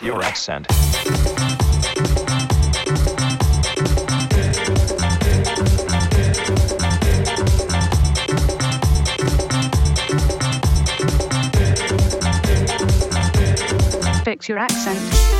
Fix your accent. Fix your accent.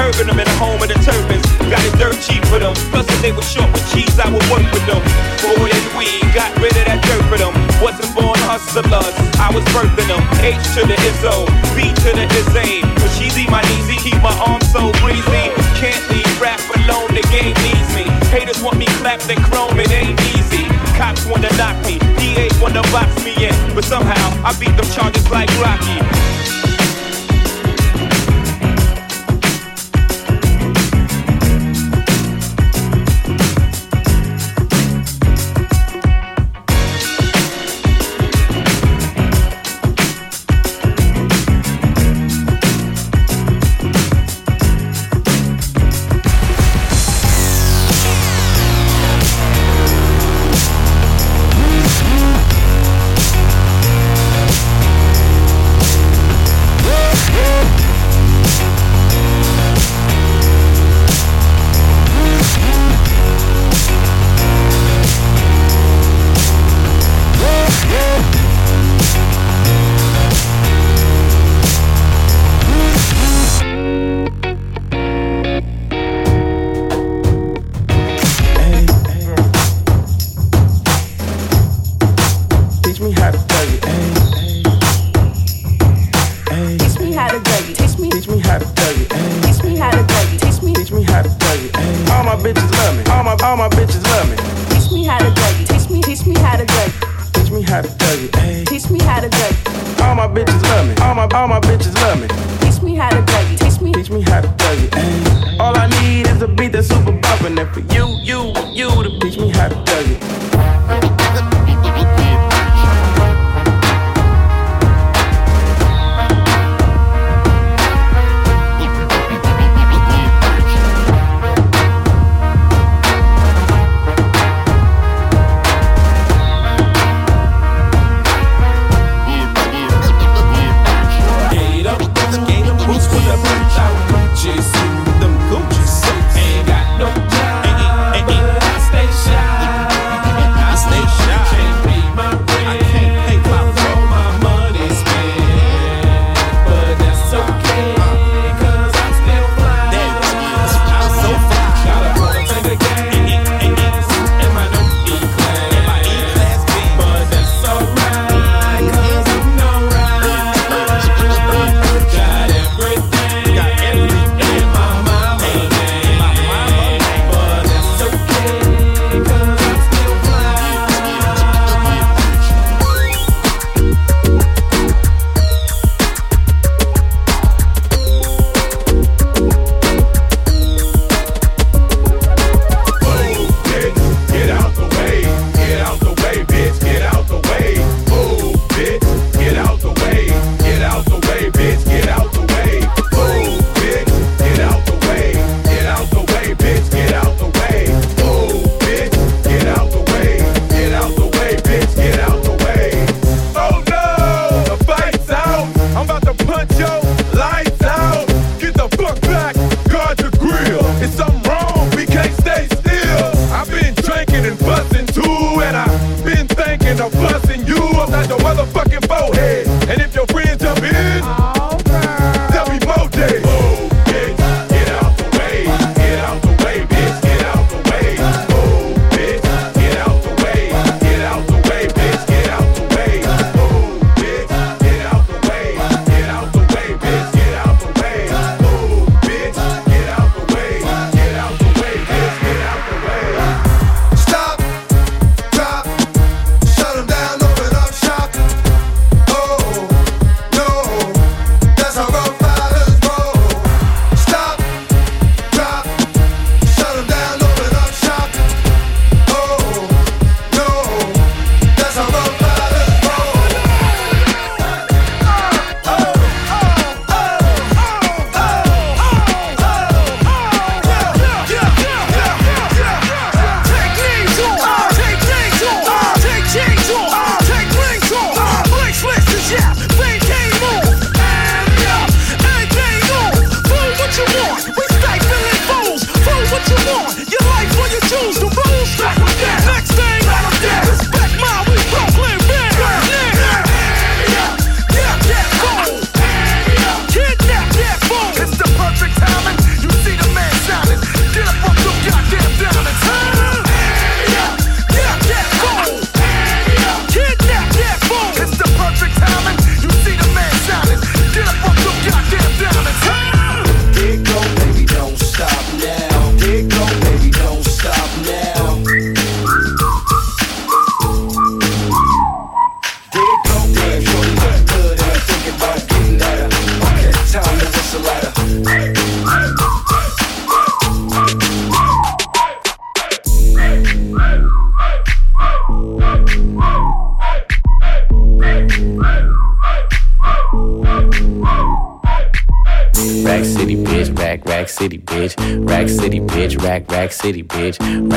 NBA. Hurting them in the home of the turbans. Got it dirt cheap for them. Plus, if they were short with cheese, I would work with them. Boy, and weed, got rid of that dirt for them. Wasn't born hustlers, I was birthing them. H to the Izzo, B to the Izzy. When Sheezy, my easy, keep my arms so breezy. Can't leave rap alone, the game needs me. Haters want me clapped and chrome, it ain't easy. Cops wanna knock me, DAs wanna box me in, but somehow I beat them charges like Rocky. How to play it. All my bitches love me. All my all my bitches love me. Teach me how to play it. Teach me. Teach me how to play it. Ay. All I need is a beat that's super bumpin', and for you, you, you to teach me how to play it. City, bitch.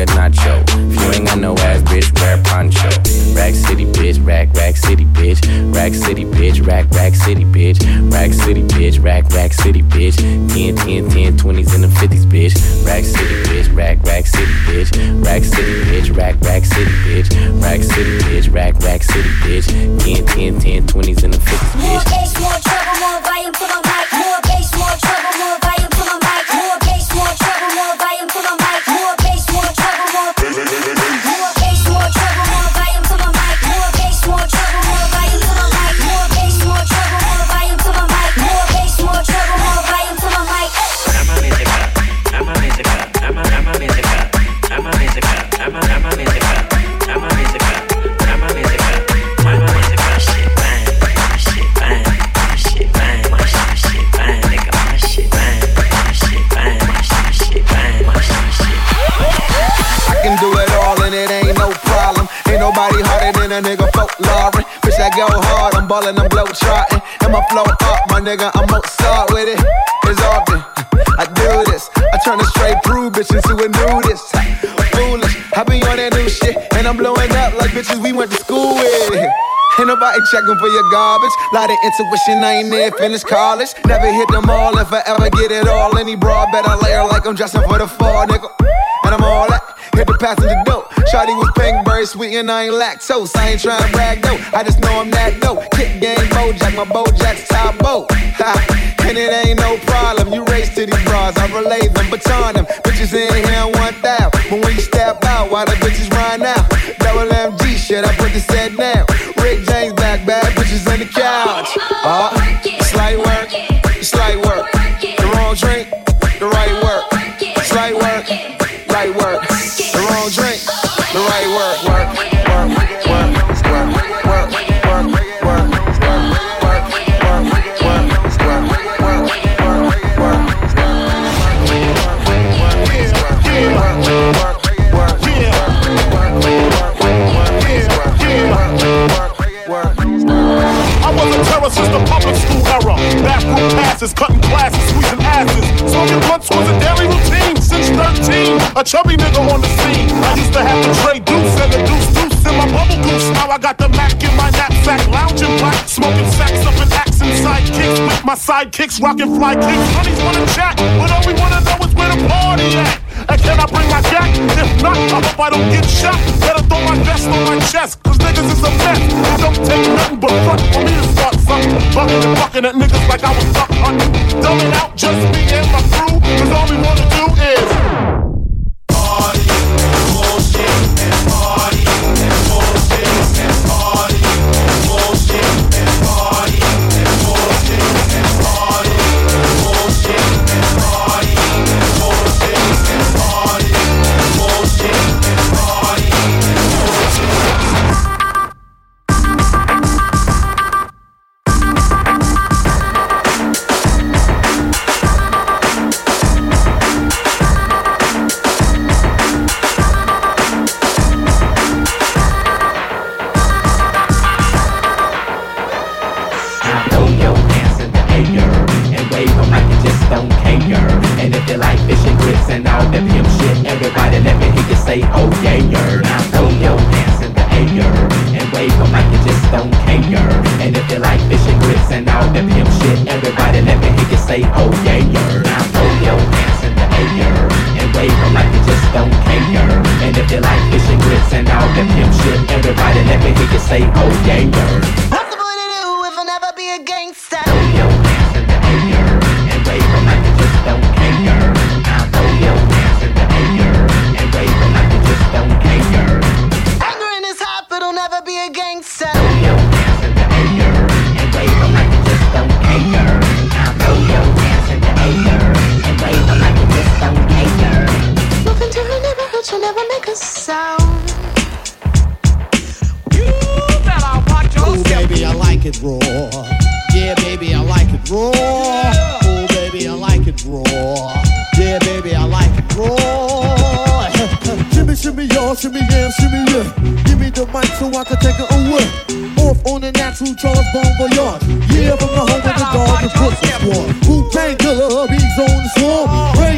a nacho. If you ain't got no ass, bitch, wear poncho. Rack City, bitch. Rack, rack city, bitch. Rack City, bitch. Rack, rack city, bitch. Rack City, bitch. Rack, rack city, bitch. 10, 10, 10, 20s and the 50s, bitch. Rack City, bitch. Rack, rack city, bitch. Rack City, bitch. Rack, rack city, bitch. Rack City, bitch. Rack, rack city, bitch. 10, 10, 10, 20s and the 50s, More bitch. bass, more treble, more volume to my mic. More bass, more treble, more volume to my mic. More bass, more treble, more volume ballin', I'm blow trotting. And my flow up, my nigga, I'm Mozart with it. It's often I do this. I turn a straight prude bitch into a nudist. Foolish, I be on that new shit. And I'm blowing up like bitches we went to school with. Ain't nobody checking for your garbage. Lot of intuition, I ain't near finished college. Never hit them all if I ever get it all. Any broad better layer like I'm dressing for the fall, nigga. And I'm all that. Hit the passenger door. Shawty was pink, very sweet, and I ain't lactose. I ain't trying to brag though. I just know I'm that dope. Kick game, Bojack, my Bojack's top boat. Ha, and it ain't no problem. You race to these bras, I relay them, baton them. Bitches in here want that. But when you step out, why the bitches run out? Double MG shit, I put the set down. Rick James back, bad bitches on the couch. Uh, slight work, slight work. Passes, cutting classes, squeezing asses. Smoking blunts was a daily routine since 13. A chubby nigga on the scene. I used to have to trade deuce and a deuce deuce in my bubble goose. Now I got the Mac in my knapsack, lounging black, smoking sacks up in axe and sidekicks with my sidekicks, rocking fly kicks. Honeys wanna chat, but all we wanna know is where the party at. And can I bring my jack? If not, I hope I don't get shot. Better throw my vest on my chest, cause niggas is a mess. It don't take nothing but front for me. Bucking and bucking at niggas like I was duck hunting. Dumbing out just me and my crew, cause all we wanna do like it raw. Yeah, baby, I like it raw. Oh, baby, I like it raw. Yeah, baby, I like it raw. shimmy, shimmy, y'all, shimmy, yeah, shimmy, yeah. Give me the mic so I can take it away. Off on a natural Charles Bon Voyage. Yeah, from the home of the dog and pussy squad. Who Tang Killer, bees on the swarm.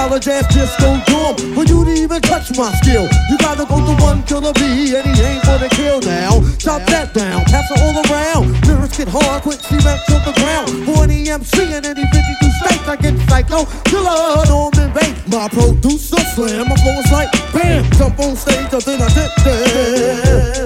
College ass disco dorm. For you to even touch my skill, you gotta go to one killer B, and he ain't for the kill now. Chop that down, pass it all around. Lyrics get hard, quick cement to the ground. For MC in any 52 states, I get psycho. Killer, Norman Bates. My producer slam, my flow is like bam. Jump on stage, and then I dip there.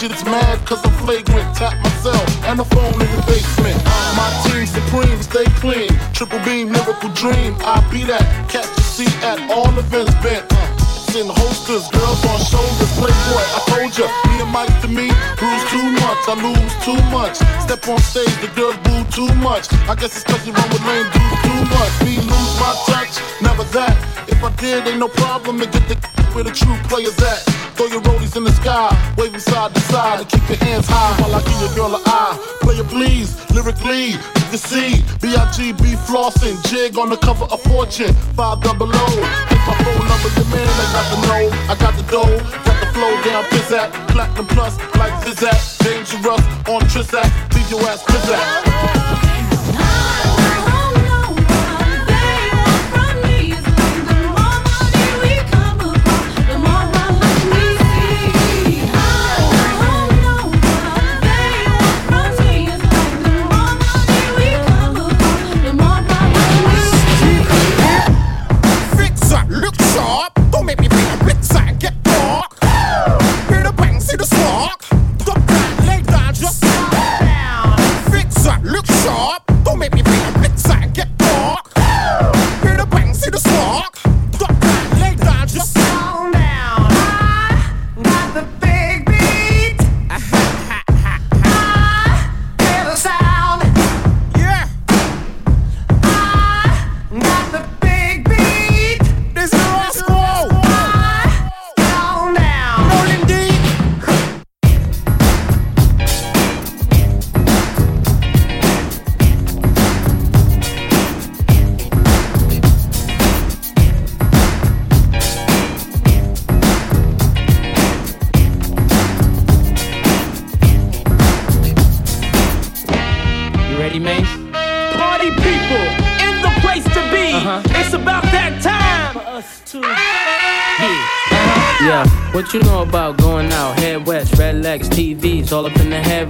Agents mad cause I'm flagrant. Tap myself and the phone in the basement. My team supreme, stay clean. Triple beam, miracle dream. I be that. Catch a seat at all events bent. In uh. holsters, girls on shoulders, playboy. I told ya, me and Mike to me, bruise too much, I lose too much. Step on stage, the girls boo too much. I guess it's cause you run with lame dudes too much. Me lose my touch, never that. If I did, ain't no problem to get the where the true players at. Throw your rollies in the sky, waving side to side, and keep your hands high while I give your girl an eye. Player please, lyrically, you can see B-I-G-B flossing, jig on the cover of Fortune, five double O. If my phone number demand, I got the know, I got the dough, got the flow down, pizzat, platinum plus, like Zizat, dangerous on Trizak, leave your ass pizzat.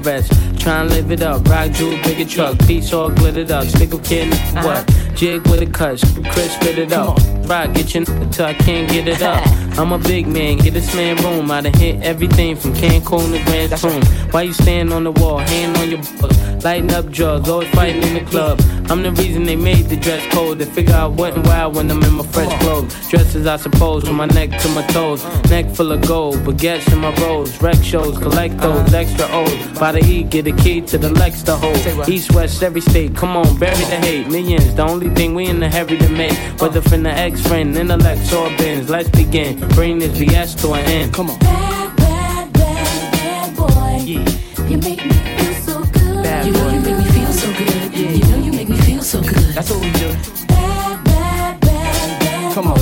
Headrest. Try and live it up, rock jewel, bigger truck, piece all glittered up. Stick a kid, what? Jig with a cut, Chris spit it up. Rock, get your till I can't get it up. I'm a big man, get this man room. I done hit everything from Cancun to Grand Tune. Why you stand on the wall, hand on your butt, lighting up drugs, always fighting in the club. I'm the reason they made the dress code. They figure out what and why when I'm in my fresh clothes. Dresses, I suppose, from my neck to my toes. Neck full of gold, baguettes in my rolls. Rec shows, collect those extra O's. By the E, get a key to the Lex to hold. East, west, every state, come on, bury the hate. Millions, the only thing we in the hurry to make. Whether from the ex friend, intellect, or bins. Let's begin. Bring this BS to an end. Come on. Bad, bad, bad, bad boy. Yeah. You make me feel so good. Bad you know you make me feel so good. Yeah. You know you make me feel so good. That's what we do. Bad, bad, bad, bad Come on.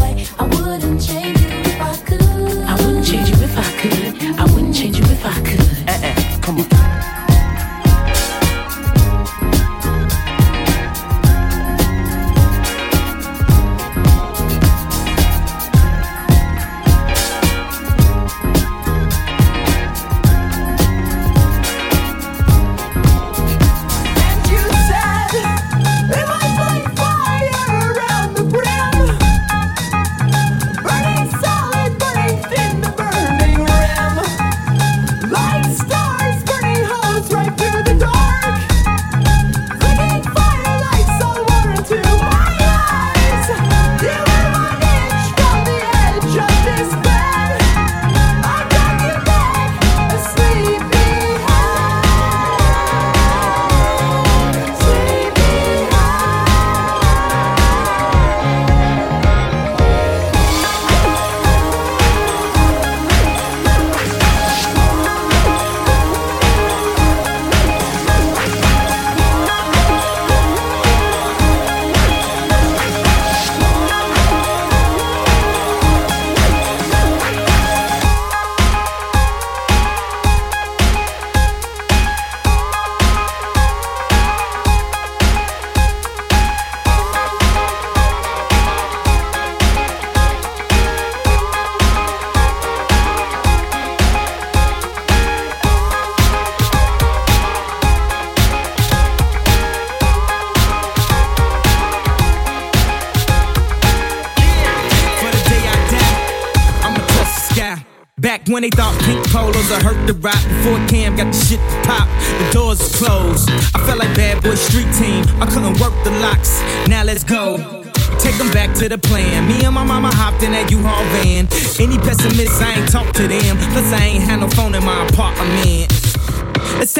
the ride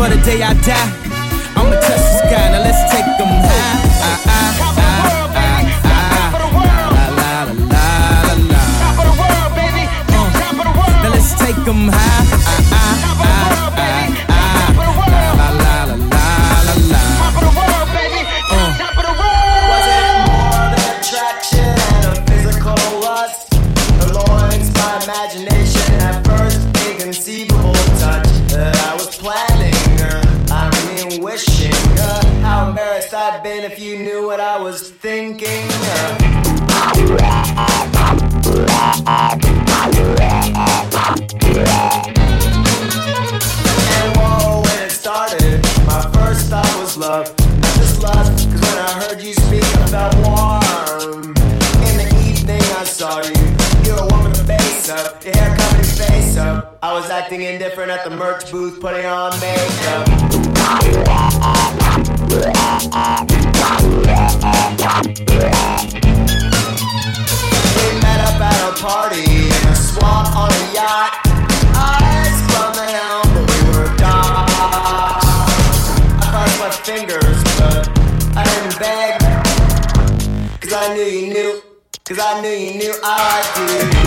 for the day I die. I'ma touch the sky, now let's take them high. I did.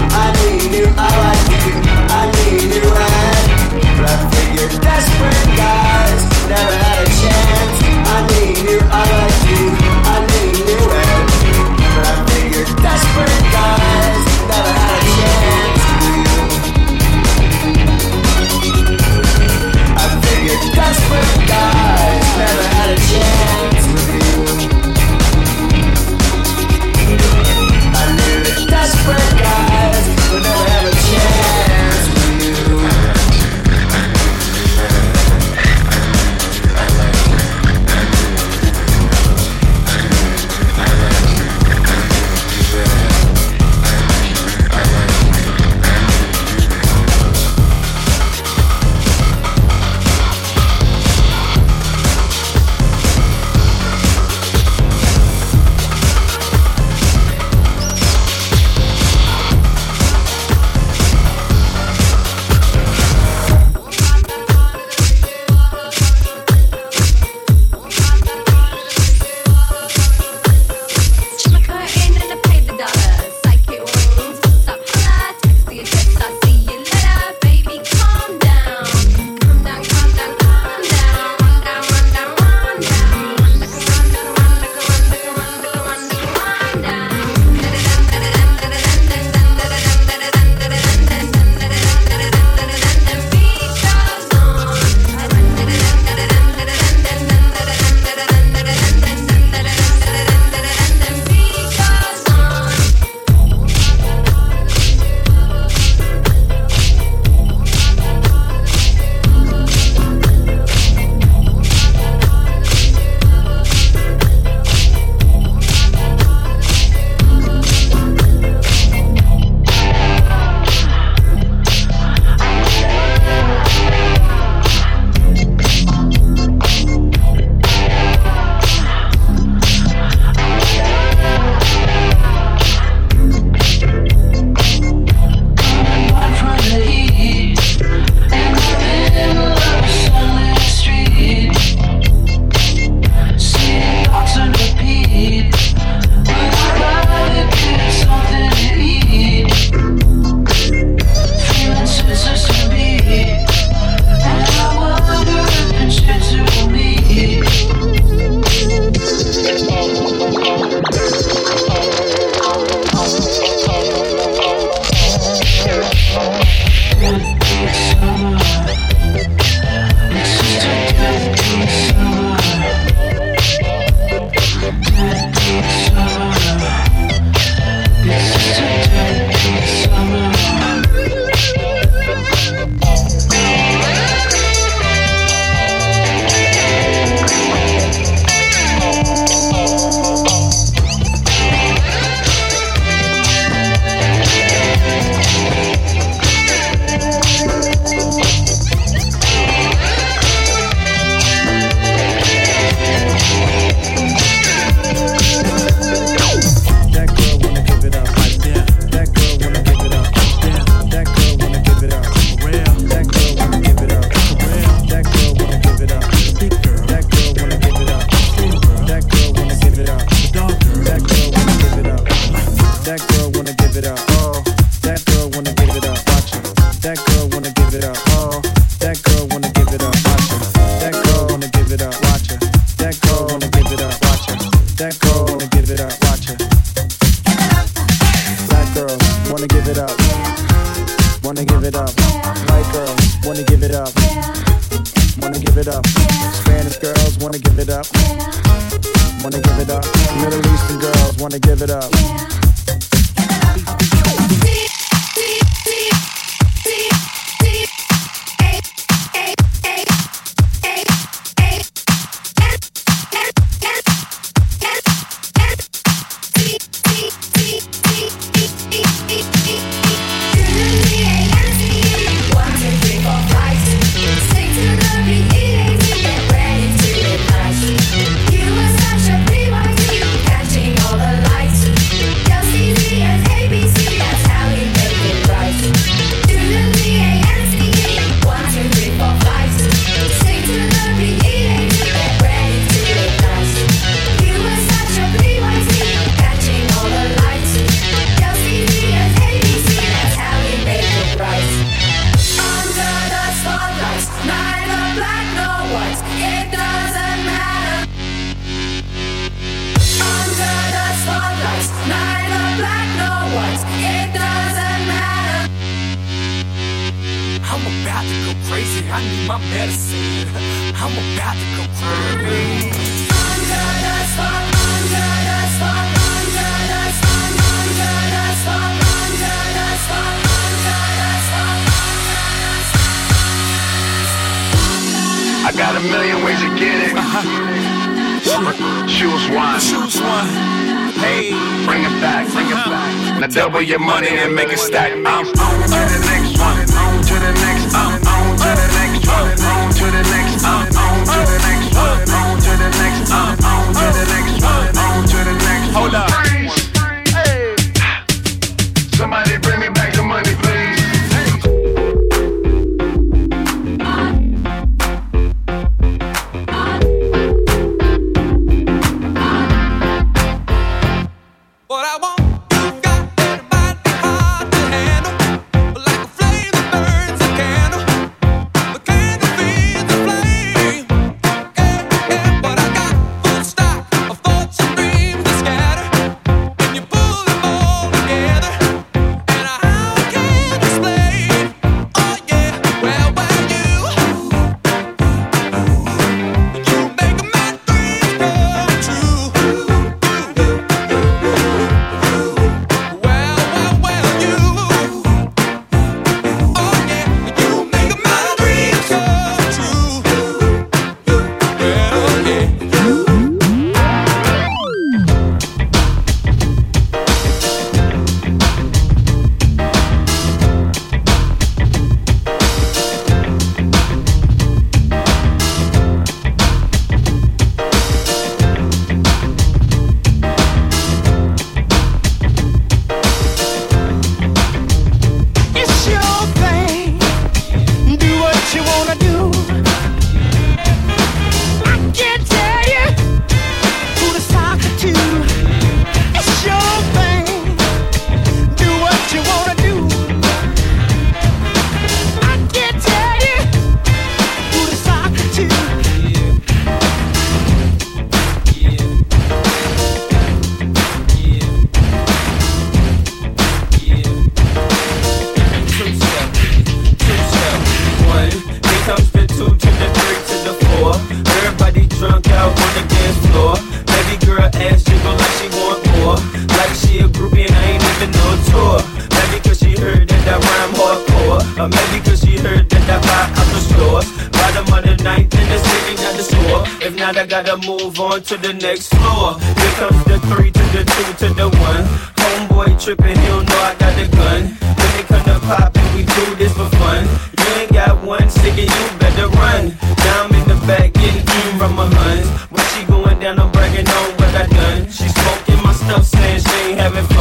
gotta move on to the next floor. Here comes the three to the two to the one. Homeboy tripping, he don't know I got the gun. When it come to poppin', we do this for fun. You ain't got one, stick, and you better run. Now I'm in the back getting eaten from my huns. When she going down, I'm bragging on what I done. She smoking my stuff, saying she ain't having fun.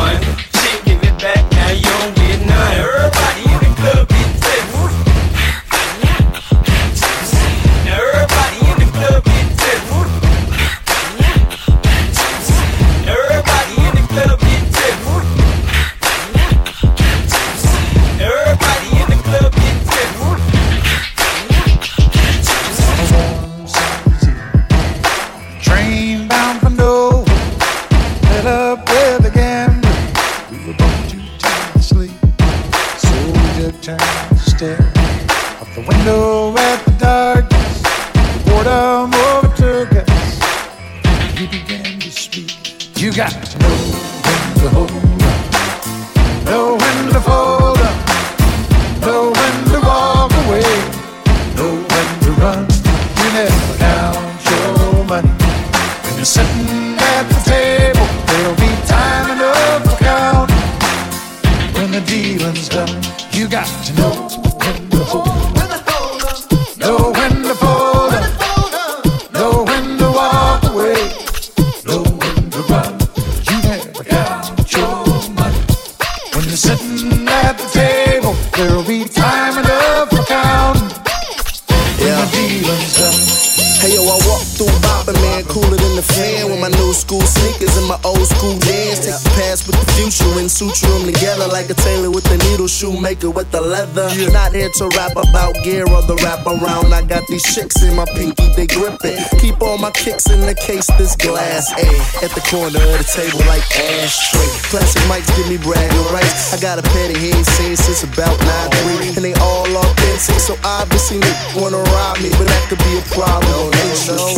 time enough. playing with my new school sneakers and my old school dance. Take the past with the future and suit them together like a tailor with a needle, shoemaker with the leather. Not here to rap about gear or the wrap around. I got these chicks in my pinky, they grip it. Keep all my kicks in the case, this glass, ayy. At the corner of the table like ashtray. Classic mics give me bragging rights. I got a pair he ain't seen since about 9 3. And they all authentic, so obviously, wanna rob me, but that could be a problem.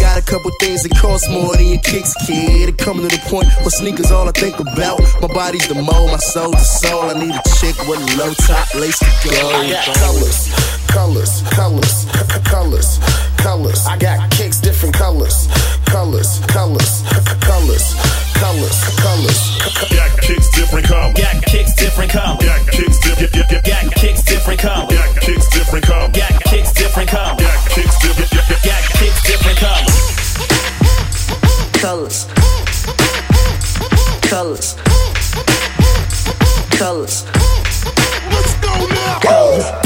Got a couple things that cost more me and kicks, kid. It coming to the point where sneakers all I think about. My body's the mold, my soul's the soul. I need a chick with a low top lace to go. I got colors, colors, colors, colors, colors. I got kicks, different colors, colors, colors, colors. Colors, colors. Got kicks different colors. Got kicks different colors. Kicks different. Got kicks different colors. Got kicks different colors. Got kicks different colors. Got kicks different colors. Got kicks different colors colors. Colors. Colors. Let's go now. Colors.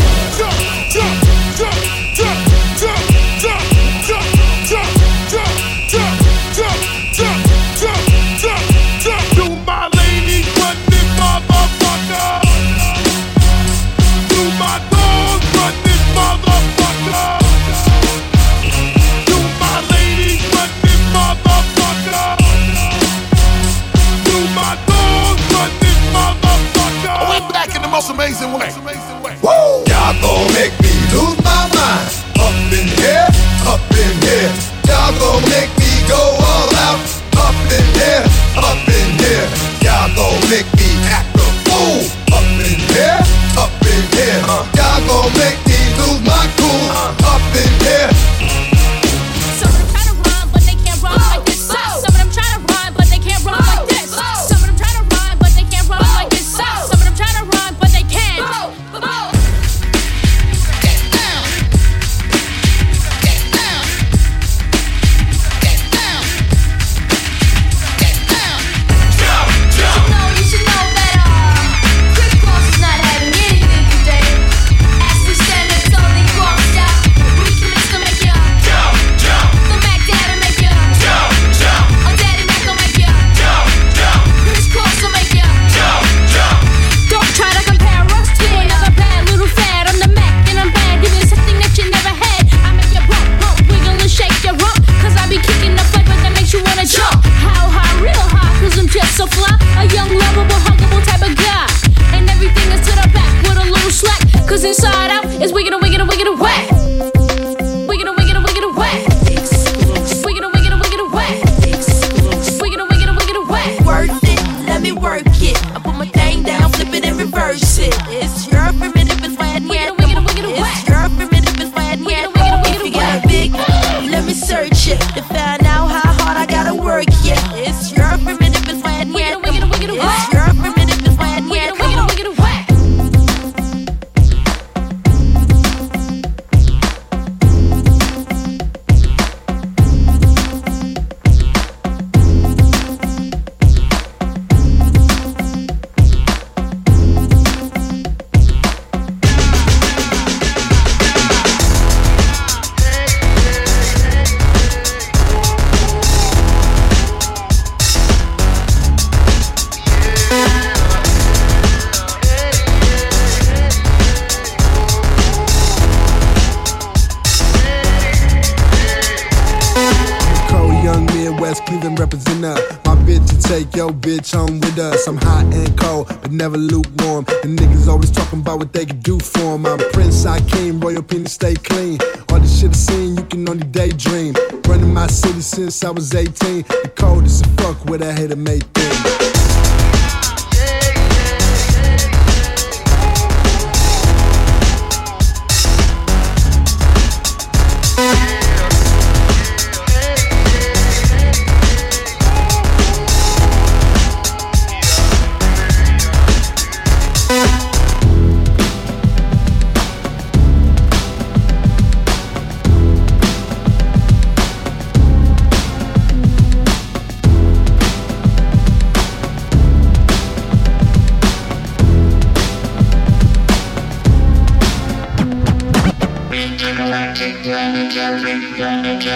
Your bitch home with us. I'm hot and cold, but never lukewarm. The niggas always talking about what they could do for 'em. I'm Prince, I came, royal penis, stay clean. All the shit I seen, you can only daydream. Running my city since I was 18. The coldest as fuck with a hater made thing.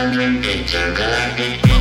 Intergalactic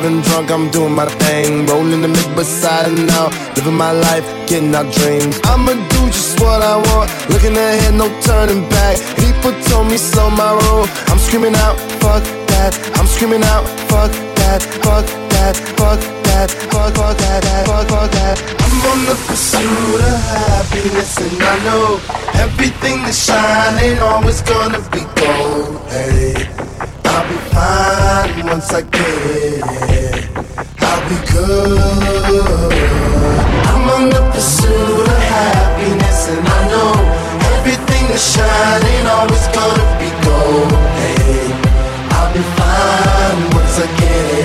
driving drunk, I'm doing my thing, rolling the mid beside and now, living my life, getting our dreams. I'ma do just what I want, looking ahead, no turning back. People told me slow my roll, I'm screaming out, fuck that, I'm screaming out, fuck that, fuck that, fuck that, fuck, fuck that, that, fuck, fuck that. I'm on the pursuit of happiness, and I know everything that shine ain't always gonna be gold. Hey, I'll be fine once I get it. I'll be good. I'm on the pursuit of happiness, and I know everything that shine ain't always gonna be gold. Hey, I'll be fine once I get it.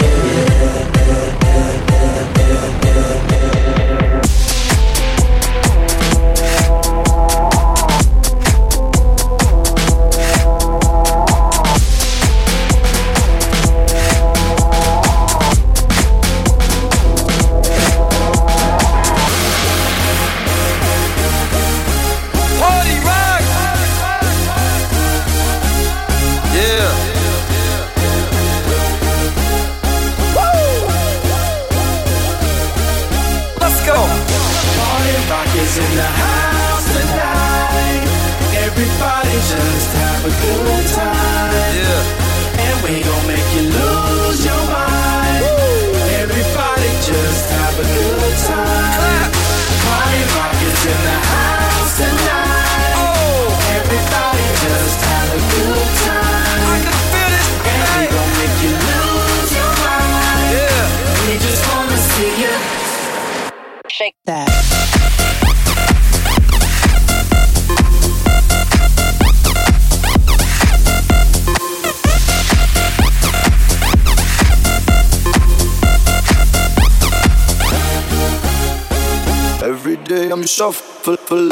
Shuffling. Break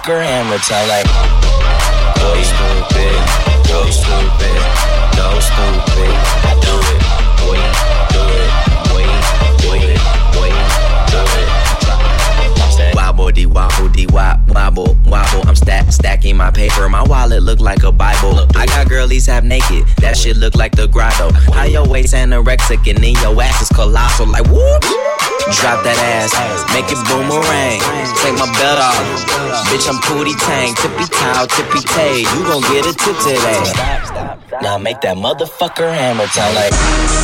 motherfucker hammer time like. Go stupid, go stupid, go stupid. Do it, boy, do it, do it, do it. Wobble dee wobble dee wop wobble wobble. I'm stack stacking my paper. My wallet look like a Bible. I got girlies half naked. That shit look like the grotto. How your waist anorexic and then your ass is colossal. Like whoop. Drop that ass, make it boomerang. Take my belt off, bitch. I'm pootie tang, tippy toe, tippy tay. You gon' get a tip today. Now make that motherfucker hammer time like.